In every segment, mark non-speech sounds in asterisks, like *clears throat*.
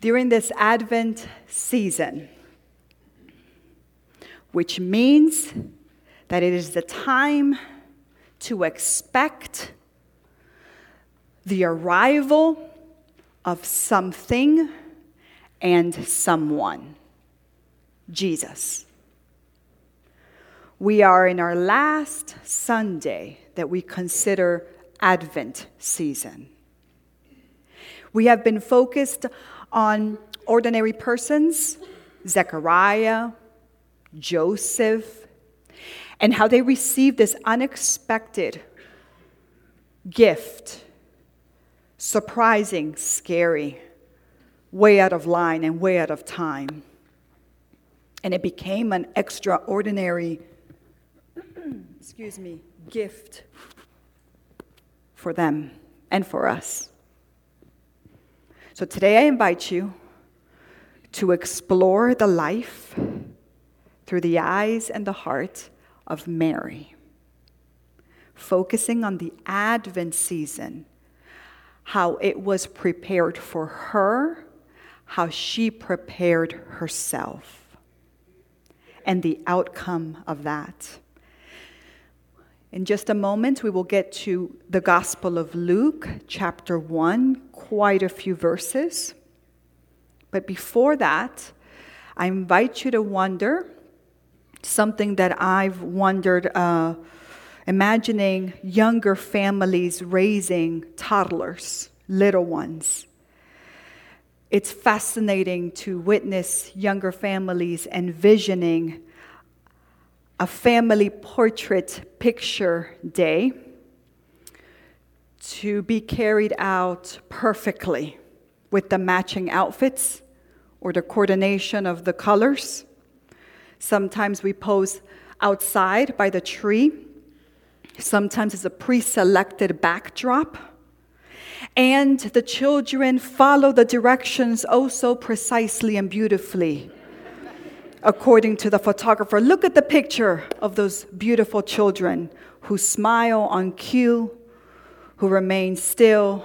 during this Advent season, which means that it is the time to expect the arrival of something and someone Jesus. We are in our last Sunday that we consider Advent season. We have been focused on ordinary persons, Zechariah, Joseph, and how they received this unexpected gift, surprising, scary, way out of line and way out of time. And it became an extraordinary, *clears throat* excuse me, gift for them and for us. So today I invite you to explore the life through the eyes and the heart of Mary, focusing on the Advent season, how it was prepared for her, how she prepared herself, and the outcome of that. In just a moment, we will get to the Gospel of Luke, chapter 1, quite a few verses. But before that, I invite you to wonder something that I've wondered, uh, imagining younger families raising toddlers, little ones. It's fascinating to witness younger families envisioning a family portrait picture day to be carried out perfectly with the matching outfits or the coordination of the colors. Sometimes we pose outside by the tree. Sometimes it's a pre selected backdrop. And the children follow the directions oh so precisely and beautifully according to the photographer. Look at the picture of those beautiful children who smile on cue, who remain still,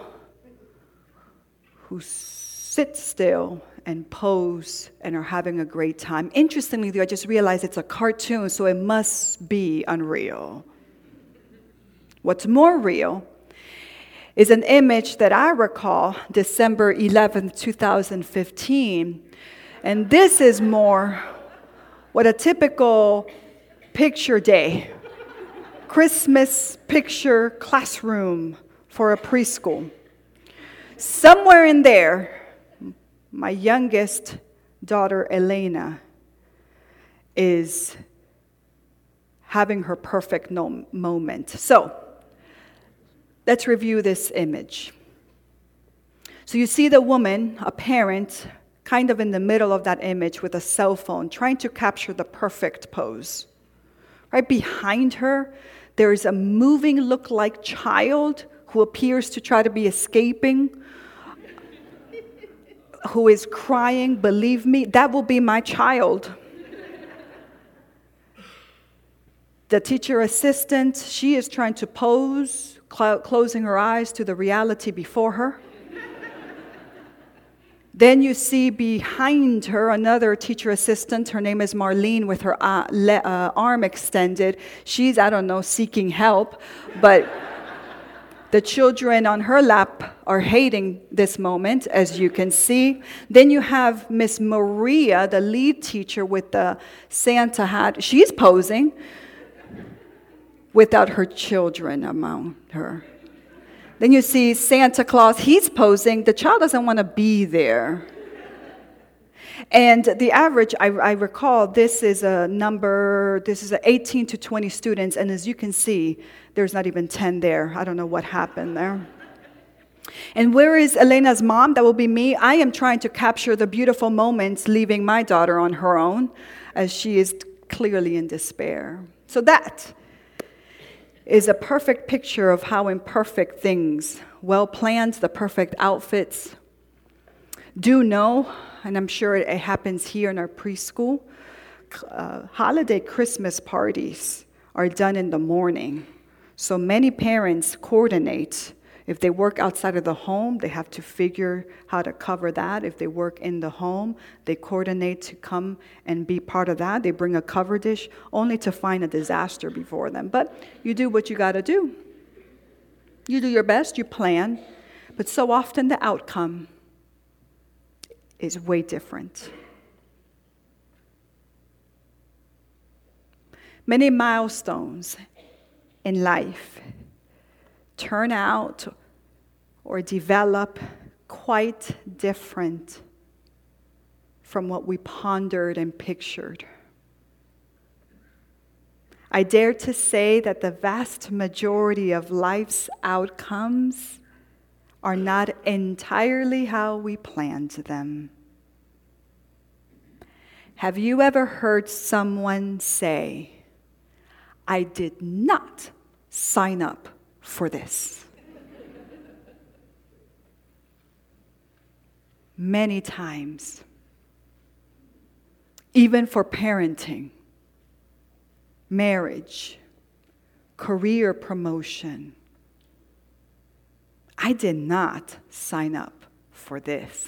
who sit still and pose and are having a great time. Interestingly, though, I just realized it's a cartoon, so it must be unreal. What's more real is an image that I recall December 11, 2015. And this is more what a typical picture day, Christmas picture classroom for a preschool. Somewhere in there, my youngest daughter, Elena, is having her perfect no- moment. So, let's review this image. So, you see the woman, a parent, kind of in the middle of that image with a cell phone, trying to capture the perfect pose. Right behind her, there is a moving look like child who appears to try to be escaping, who is crying, believe me, that will be my child. the teacher assistant, she is trying to pose, cl- closing her eyes to the reality before her. Then you see behind her another teacher assistant. Her name is Marlene with her uh, le- uh, arm extended. She's, I don't know, seeking help. But the children on her lap are hating this moment, as you can see. Then you have Miss Maria, the lead teacher with the Santa hat. She's posing without her children among her. Then you see Santa Claus, he's posing. The child doesn't want to be there. And the average, I, I, recall, this is a number, this is 18 to 20 students, and as you can see, there's not even 10 there. I don't know what happened there. And where is Elena's mom? That will be me. I am trying to capture the beautiful moments leaving my daughter on her own as she is clearly in despair. So that is a perfect picture of how imperfect things, well planned, the perfect outfits, do know, and I'm sure it happens here in our preschool, uh, holiday Christmas parties are done in the morning. So many parents coordinate If they work outside of the home, they have to figure how to cover that. If they work in the home, they coordinate to come and be part of that. They bring a cover dish only to find a disaster before them. But you do what you got to do. You do your best, you plan, but so often the outcome is way different. Many milestones in life turn out or develop quite different from what we pondered and pictured. I dare to say that the vast majority of life's outcomes are not entirely how we planned them. Have you ever heard someone say, I did not sign up for this? Many times, even for parenting, marriage, career promotion, I did not sign up for this.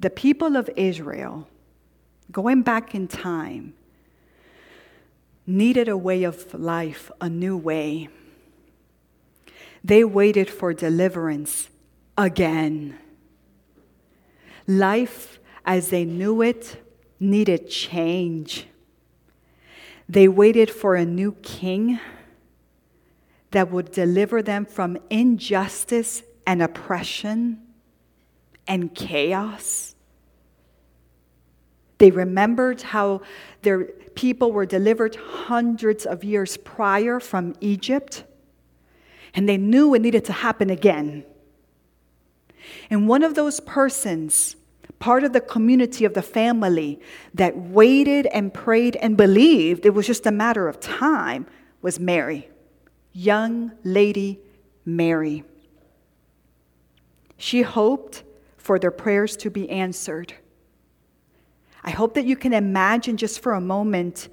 The people of Israel, going back in time, needed a way of life, a new way. They waited for deliverance again. Life as they knew it needed change. They waited for a new king that would deliver them from injustice and oppression and chaos. They remembered how their people were delivered hundreds of years prior from Egypt, and they knew it needed to happen again. And one of those persons, part of the community of the family that waited and prayed and believed it was just a matter of time, was Mary young lady Mary. She hoped for their prayers to be answered. I hope that you can imagine just for a moment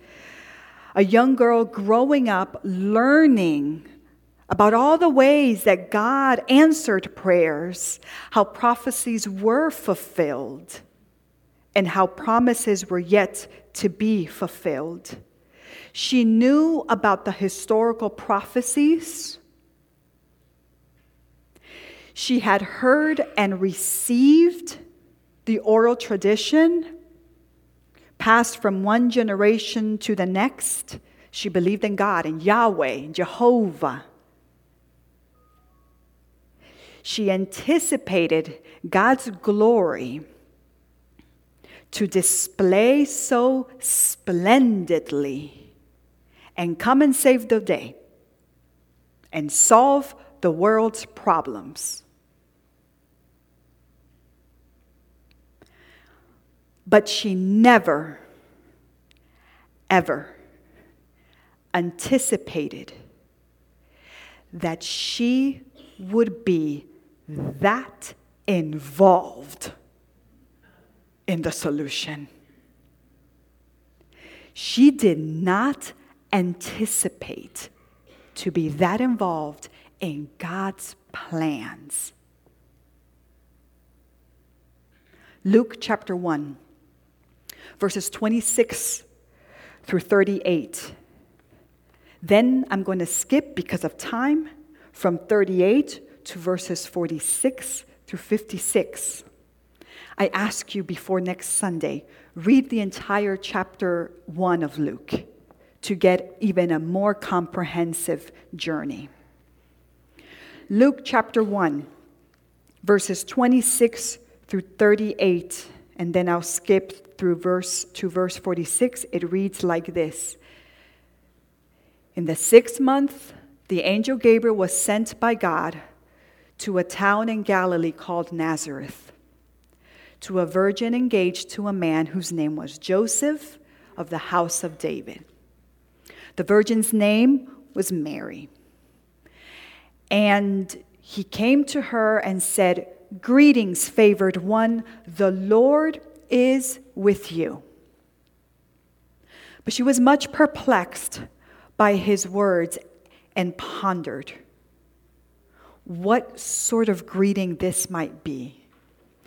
a young girl growing up learning about all the ways that God answered prayers, how prophecies were fulfilled, and how promises were yet to be fulfilled. She knew about the historical prophecies. She had heard and received the oral tradition passed from one generation to the next. She believed in God, in Yahweh, in Jehovah. She anticipated God's glory to display so splendidly and come and save the day and solve the world's problems. But she never, ever anticipated that she would be that involved in the solution. She did not anticipate to be that involved in God's plans. Luke chapter 1, verses 26 through 38. Then I'm going to skip because of time from 38 to verses 46 through 56. I ask you before next Sunday, read the entire chapter 1 of Luke to get even a more comprehensive journey. Luke chapter 1, verses 26 through 38, and then I'll skip through verse to verse 46. It reads like this In the sixth month, the angel Gabriel was sent by God to a town in Galilee called Nazareth, to a virgin engaged to a man whose name was Joseph of the house of David. The virgin's name was Mary. And he came to her and said, Greetings, favored one, the Lord is with you. But she was much perplexed by his words and pondered what sort of greeting this might be.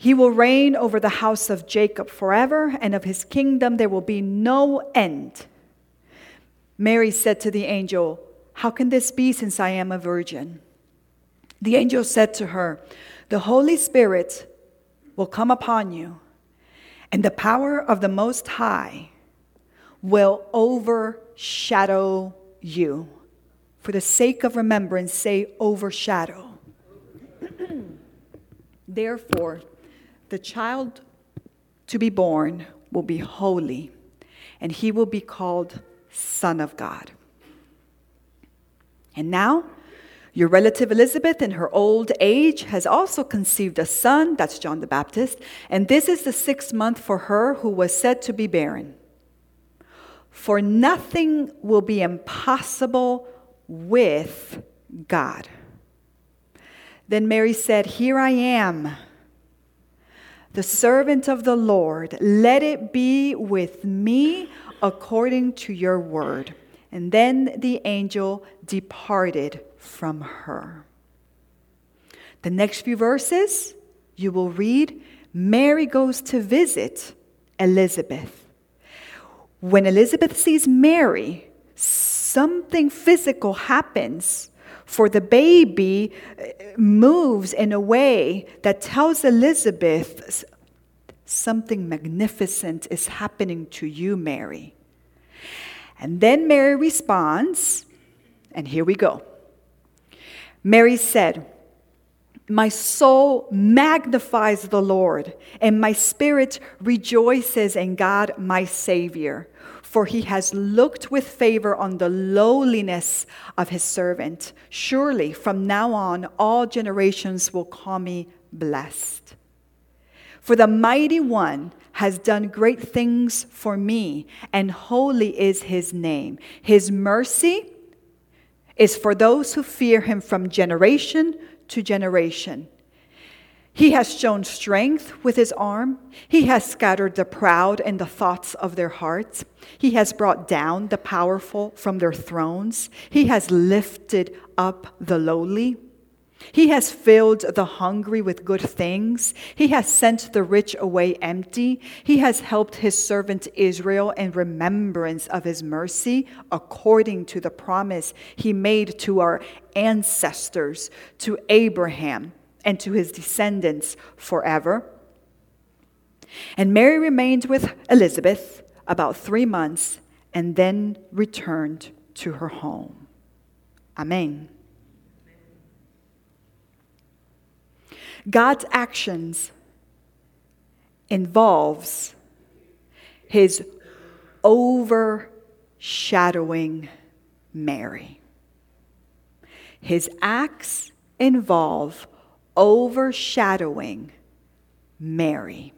He will reign over the house of Jacob forever, and of his kingdom there will be no end. Mary said to the angel, How can this be since I am a virgin? The angel said to her, The Holy Spirit will come upon you, and the power of the Most High will overshadow you. For the sake of remembrance, say overshadow. *clears throat* Therefore, the child to be born will be holy, and he will be called Son of God. And now, your relative Elizabeth, in her old age, has also conceived a son, that's John the Baptist, and this is the sixth month for her who was said to be barren. For nothing will be impossible with God. Then Mary said, Here I am the servant of the Lord, let it be with me according to your word. And then the angel departed from her. The next few verses, you will read Mary goes to visit Elizabeth. When Elizabeth sees Mary, something physical happens for the baby uh, moves in a way that tells Elizabeth something magnificent is happening to you, Mary. And then Mary responds, and here we go. Mary said, My soul magnifies the Lord, and my spirit rejoices in God, my Savior for he has looked with favor on the lowliness of his servant. Surely from now on, all generations will call me blessed. For the mighty one has done great things for me, and holy is his name. His mercy is for those who fear him from generation to generation. He has shown strength with his arm. He has scattered the proud in the thoughts of their hearts. He has brought down the powerful from their thrones. He has lifted up the lowly. He has filled the hungry with good things. He has sent the rich away empty. He has helped his servant Israel in remembrance of his mercy, according to the promise he made to our ancestors, to Abraham and to his descendants forever. And Mary remained with Elizabeth about three months and then returned to her home. Amen. God's actions involves his overshadowing Mary. His acts involve overshadowing Mary.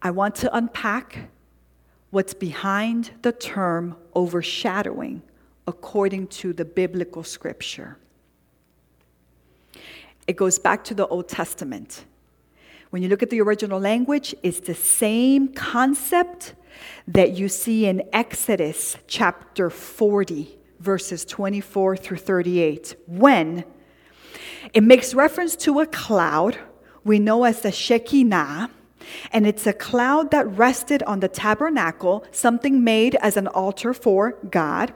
I want to unpack what's behind the term overshadowing according to the biblical scripture. It goes back to the Old Testament. When you look at the original language, it's the same concept that you see in Exodus chapter 40, verses 24 through 38, when it makes reference to a cloud we know as the Shekinah, and it's a cloud that rested on the tabernacle, something made as an altar for God.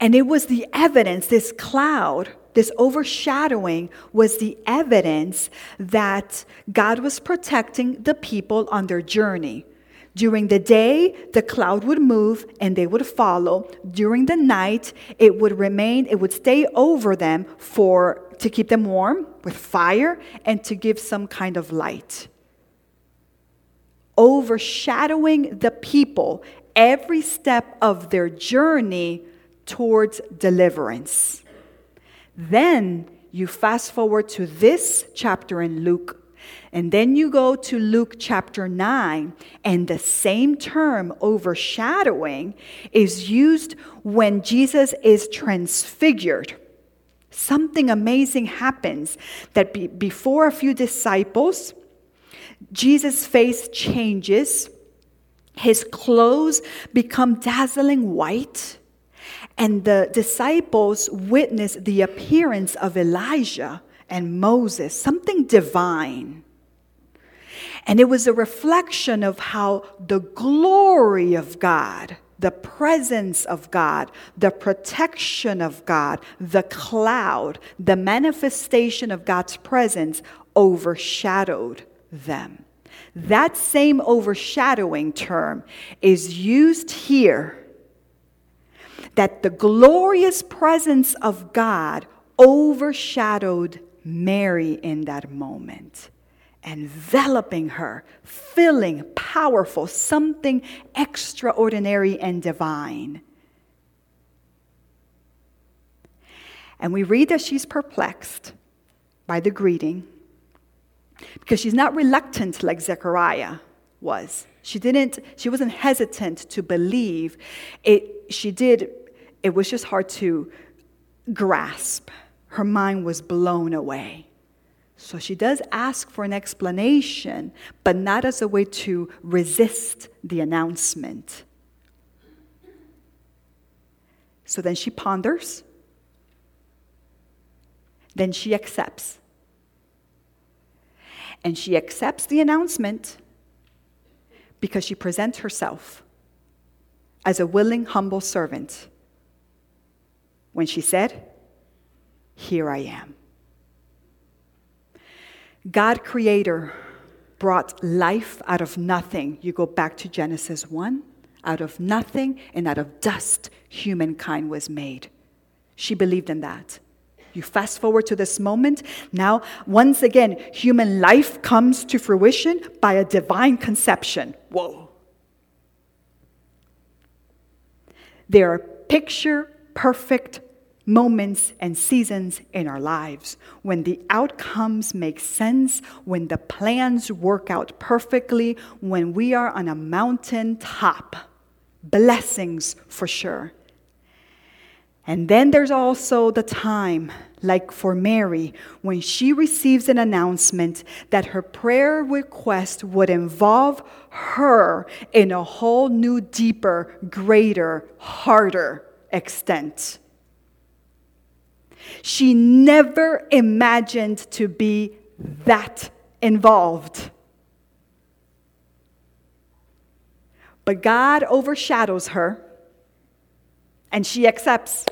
And it was the evidence, this cloud, this overshadowing was the evidence that God was protecting the people on their journey. During the day, the cloud would move and they would follow. During the night, it would remain, it would stay over them for to keep them warm with fire and to give some kind of light. Overshadowing the people every step of their journey towards deliverance. Then you fast forward to this chapter in Luke, and then you go to Luke chapter 9, and the same term, overshadowing, is used when Jesus is transfigured. Something amazing happens that be, before a few disciples, Jesus' face changes, his clothes become dazzling white, and the disciples witness the appearance of Elijah and Moses, something divine. And it was a reflection of how the glory of God, the presence of God, the protection of God, the cloud, the manifestation of God's presence overshadowed them. That same overshadowing term is used here that the glorious presence of God overshadowed Mary in that moment, enveloping her, filling, powerful, something extraordinary and divine. And we read that she's perplexed by the greeting because she's not reluctant like Zechariah was. She didn't, she wasn't hesitant to believe. It, she did, it was just hard to grasp. Her mind was blown away. So she does ask for an explanation, but not as a way to resist the announcement. So then she ponders. Then she accepts. And she accepts the announcement because she presents herself as a willing, humble servant when she said, Here I am. God, Creator, brought life out of nothing. You go back to Genesis 1 out of nothing and out of dust, humankind was made. She believed in that. You fast forward to this moment. Now, once again, human life comes to fruition by a divine conception. Whoa. They are picture perfect moments and seasons in our lives when the outcomes make sense, when the plans work out perfectly, when we are on a mountain top. Blessings for sure. And then there's also the time, like for Mary, when she receives an announcement that her prayer request would involve her in a whole new, deeper, greater, harder extent. She never imagined to be that involved. But God overshadows her and she accepts.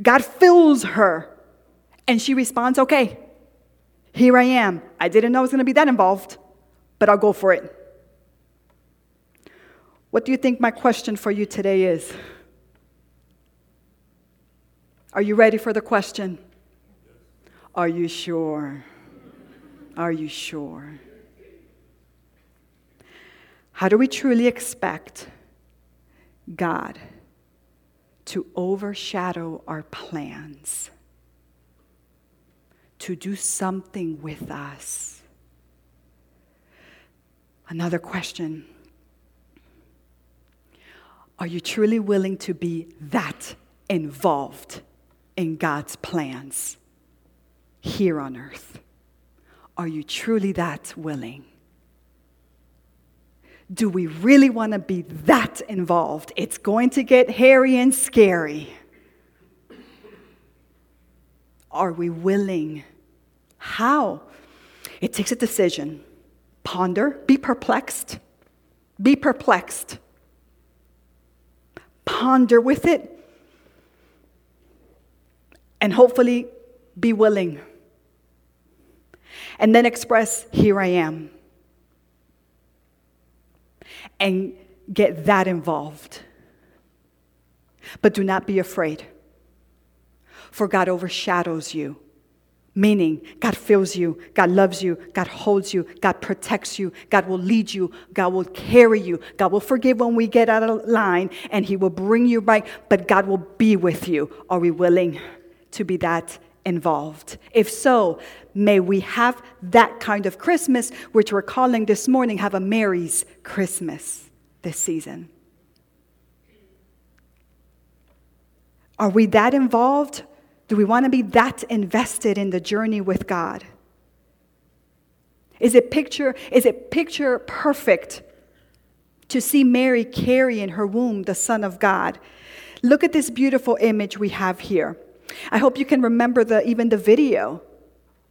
God fills her, and she responds, Okay, here I am. I didn't know it was going to be that involved, but I'll go for it. What do you think my question for you today is? Are you ready for the question? Are you sure? Are you sure? How do we truly expect God to overshadow our plans, to do something with us. Another question Are you truly willing to be that involved in God's plans here on earth? Are you truly that willing? do we really want to be that involved? It's going to get hairy and scary. Are we willing? How? It takes a decision. Ponder, be perplexed, be perplexed. Ponder with it, and hopefully be willing. And then express, Here I am and get that involved. But do not be afraid, for God overshadows you. Meaning, God fills you, God loves you, God holds you, God protects you, God will lead you, God will carry you, God will forgive when we get out of line, and He will bring you right, but God will be with you. Are we willing to be that involved? If so, may we have that kind of Christmas, which we're calling this morning, have a Mary's Christmas this season. Are we that involved? Do we want to be that invested in the journey with God? Is it picture, is it picture perfect to see Mary carry in her womb the Son of God? Look at this beautiful image we have here. I hope you can remember the, even the video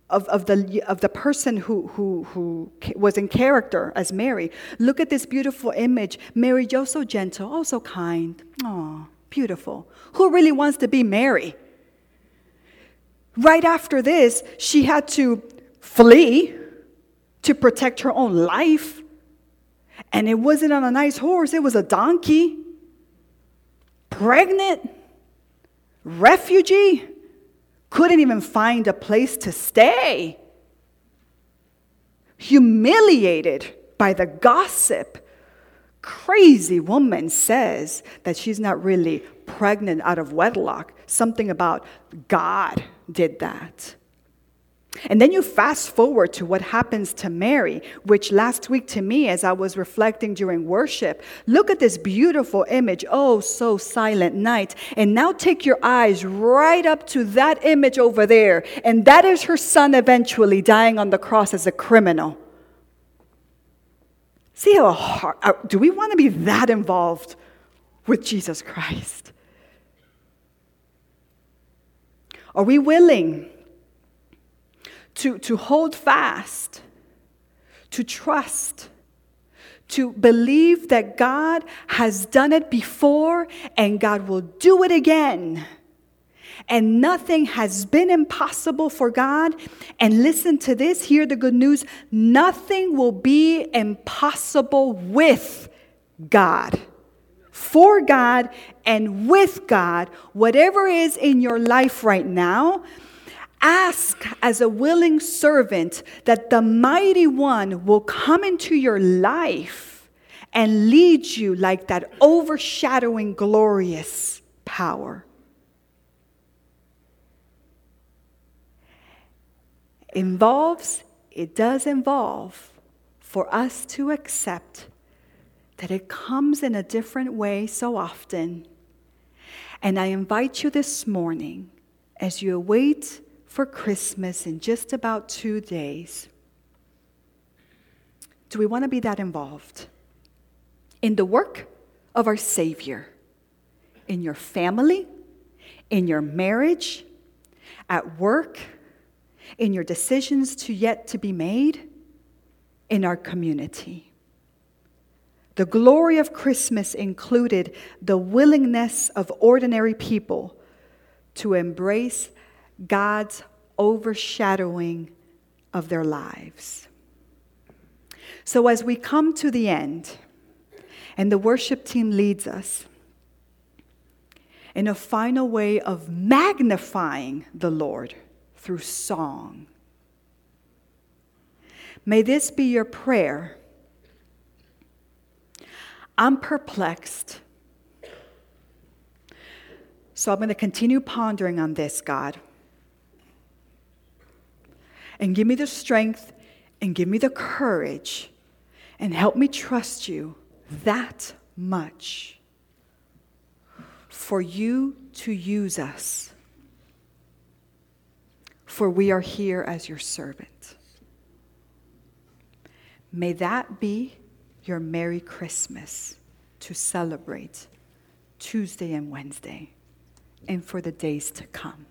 of, of, the, of the person who, who, who was in character as Mary. Look at this beautiful image. Mary, you're so gentle, oh, so kind. Oh, beautiful. Who really wants to be Mary? Right after this, she had to flee to protect her own life. And it wasn't on a nice horse, it was a donkey. Pregnant, refugee, couldn't even find a place to stay. Humiliated by the gossip. Crazy woman says that she's not really pregnant out of wedlock. Something about God did that. And then you fast forward to what happens to Mary, which last week to me, as I was reflecting during worship, look at this beautiful image. Oh, so silent night. And now take your eyes right up to that image over there. And that is her son eventually dying on the cross as a criminal. See how hard, uh, do we want to be that involved with Jesus Christ? Are we willing? To, to hold fast, to trust, to believe that God has done it before and God will do it again. And nothing has been impossible for God. And listen to this hear the good news nothing will be impossible with God. For God and with God, whatever is in your life right now, Ask as a willing servant that the mighty one will come into your life and lead you like that overshadowing glorious power. Involves, it does involve for us to accept that it comes in a different way so often. And I invite you this morning, as you await for Christmas in just about two days. Do we want to be that involved in the work of our Savior, in your family, in your marriage, at work, in your decisions to yet to be made, in our community? The glory of Christmas included the willingness of ordinary people to embrace God's overshadowing of their lives. So, as we come to the end, and the worship team leads us in a final way of magnifying the Lord through song. May this be your prayer. I'm perplexed. So I'm going to continue pondering on this, God and give me the strength and give me the courage and help me trust you that much for you to use us. For we are here as your servant. May that be your Merry Christmas to celebrate Tuesday and Wednesday and for the days to come.